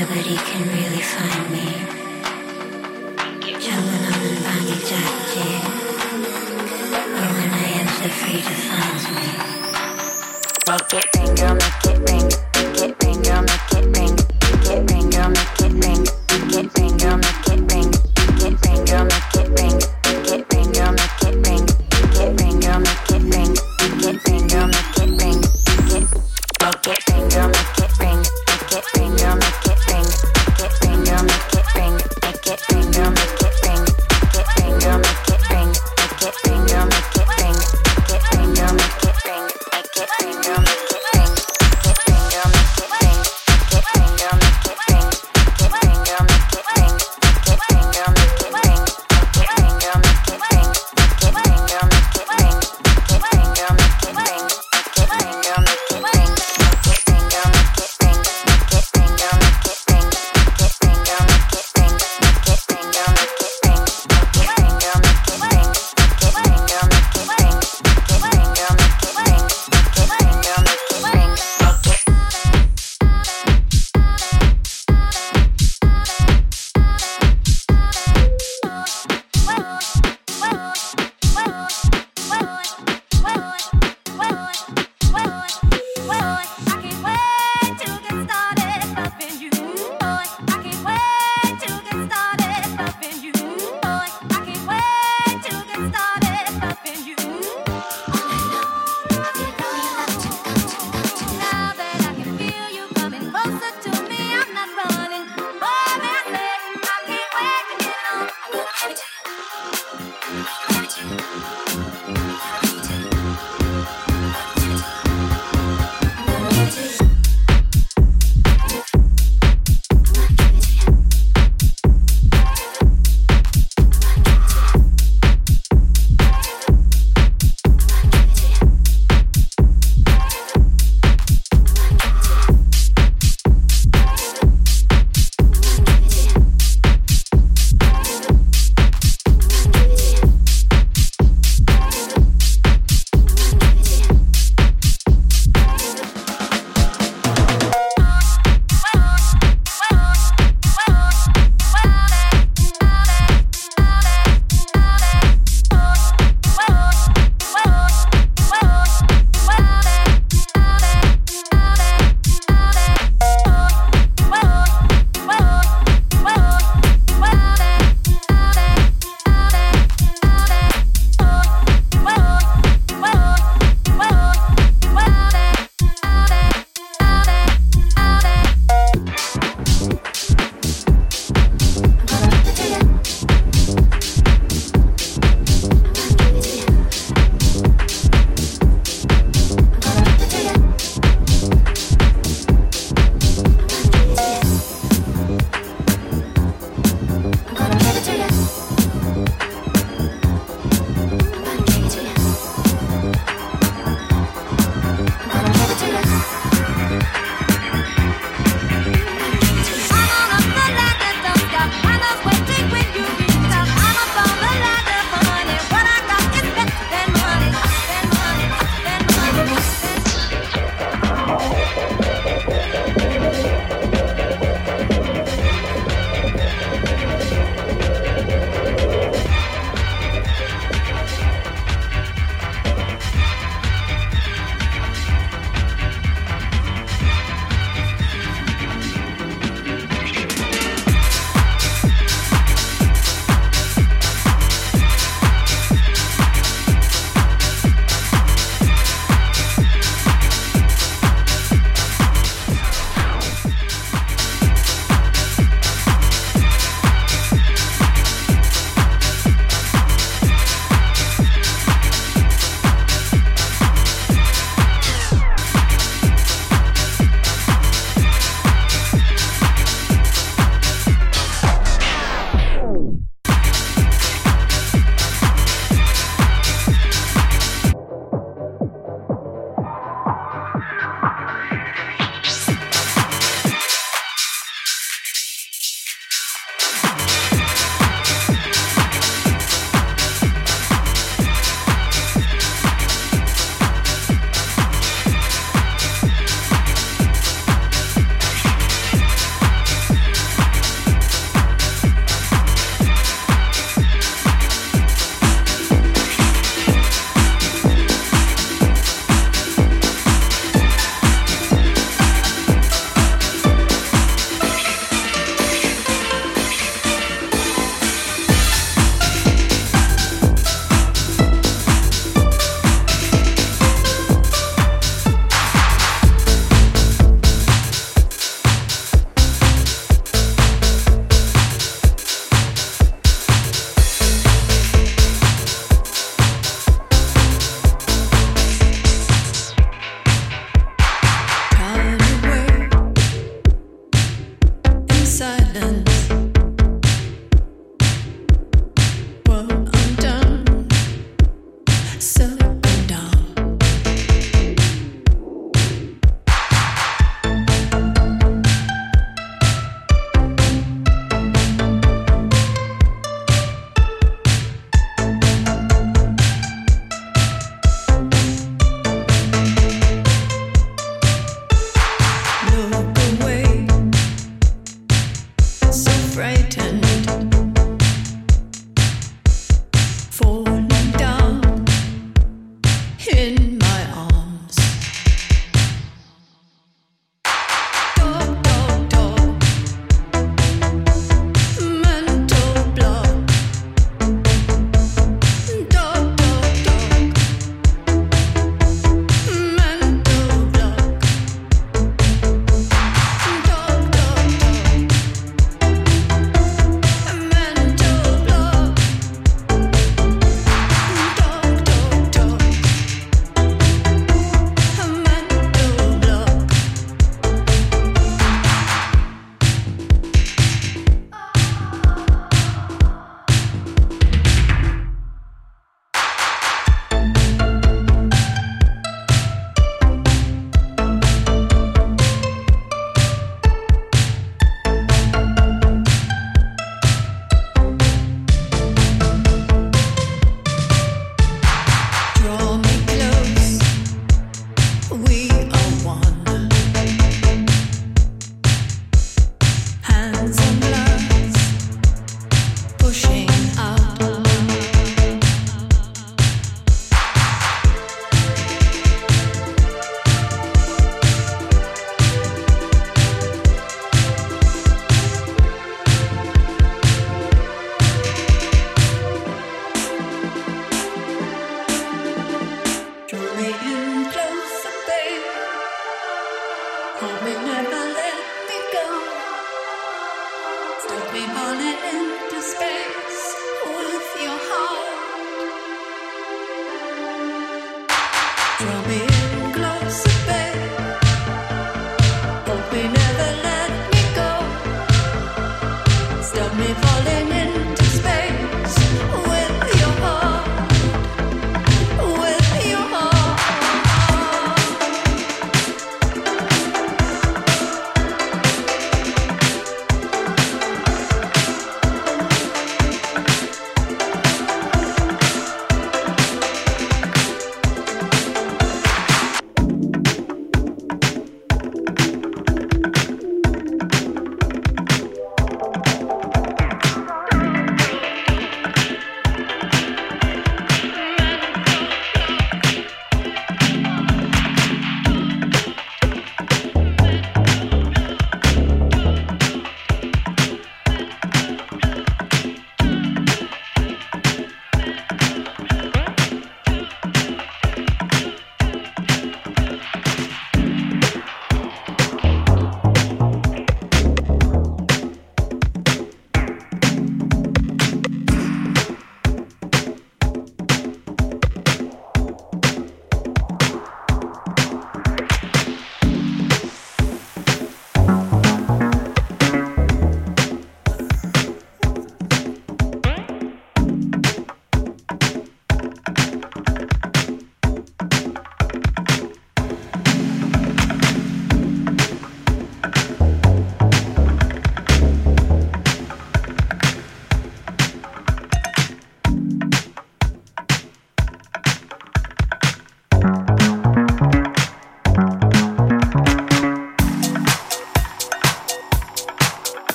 Nobody can really find me.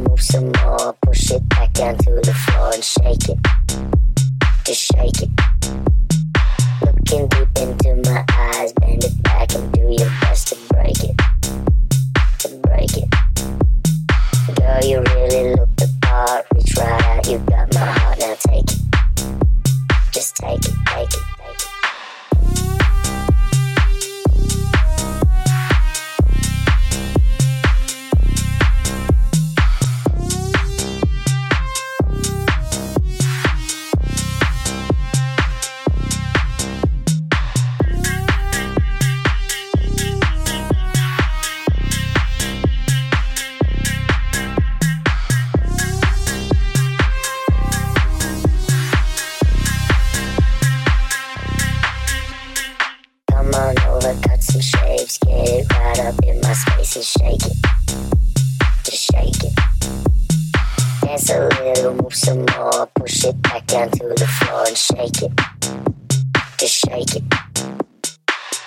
Move some more. Push it back down to the floor and shake it. Just shake it. Looking deep into my to shake it.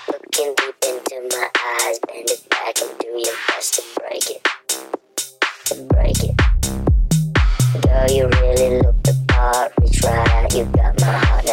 Looking deep into my eyes, bend it back and do your best to break it. To break it. Girl, you really look the part. Reach right out, you got my heart.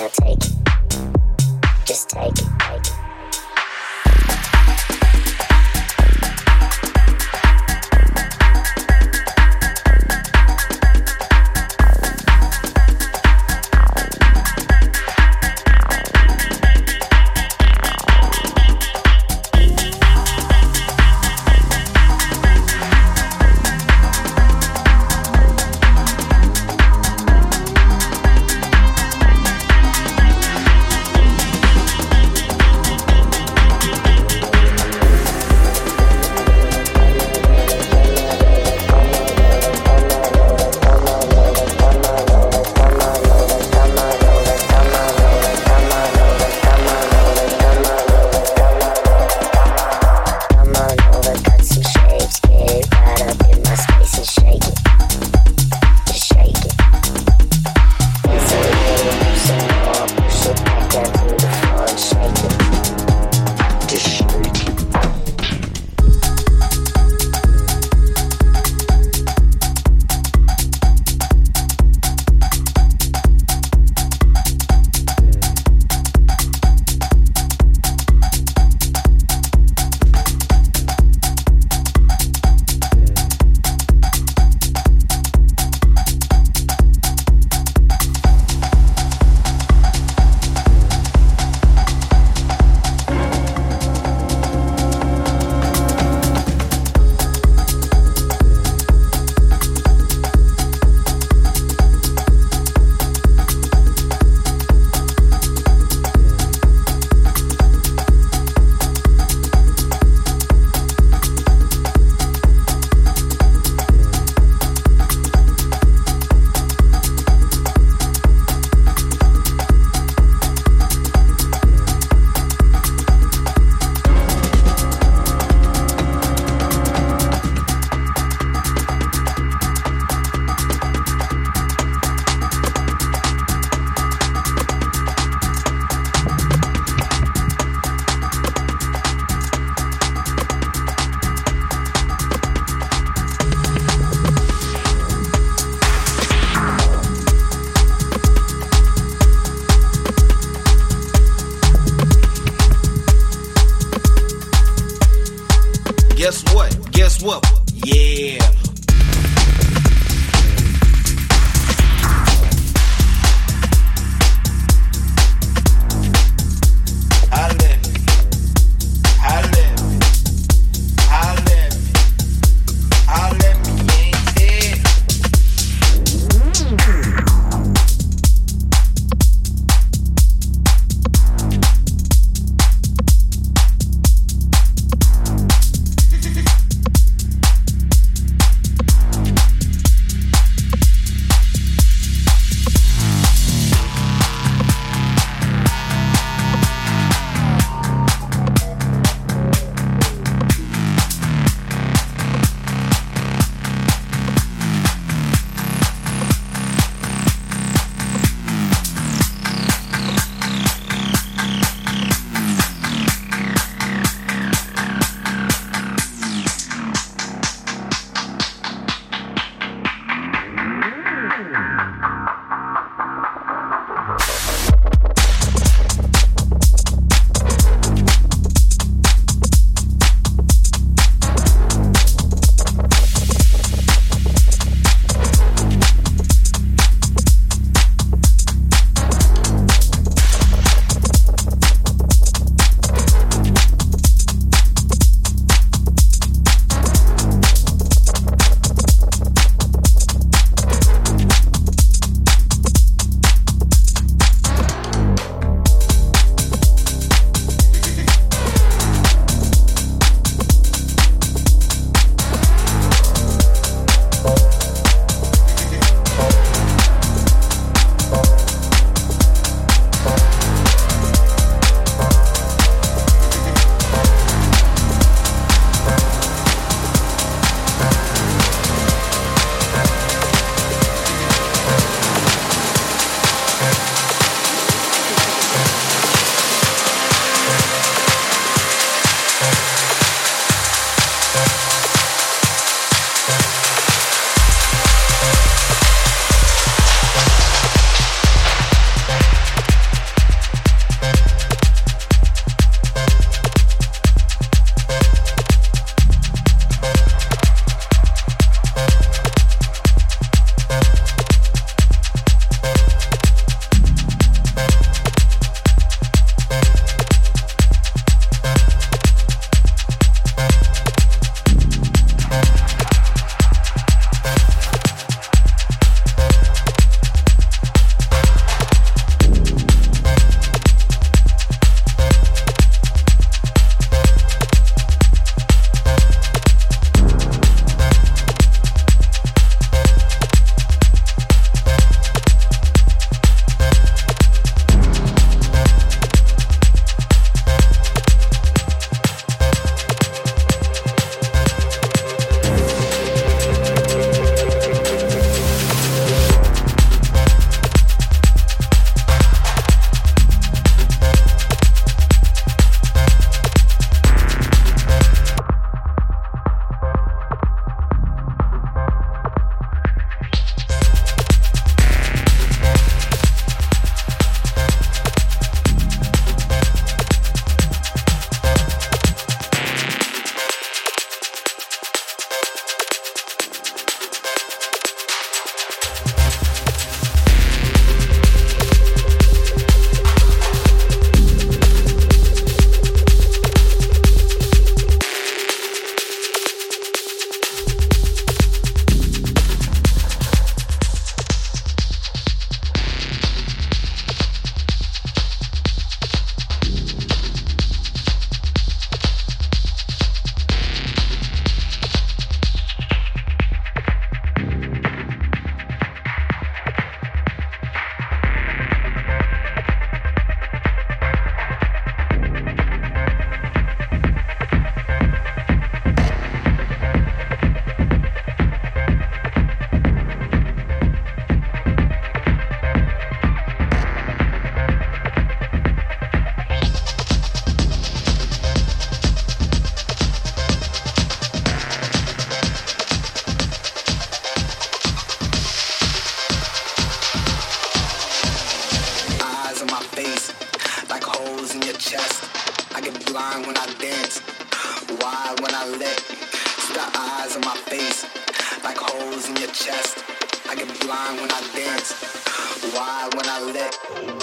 wide when I let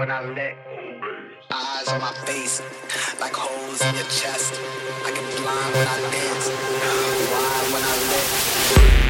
when I let Eyes on my face, like holes in your chest. I get blind when I dance, wide when I lick.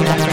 Thank you.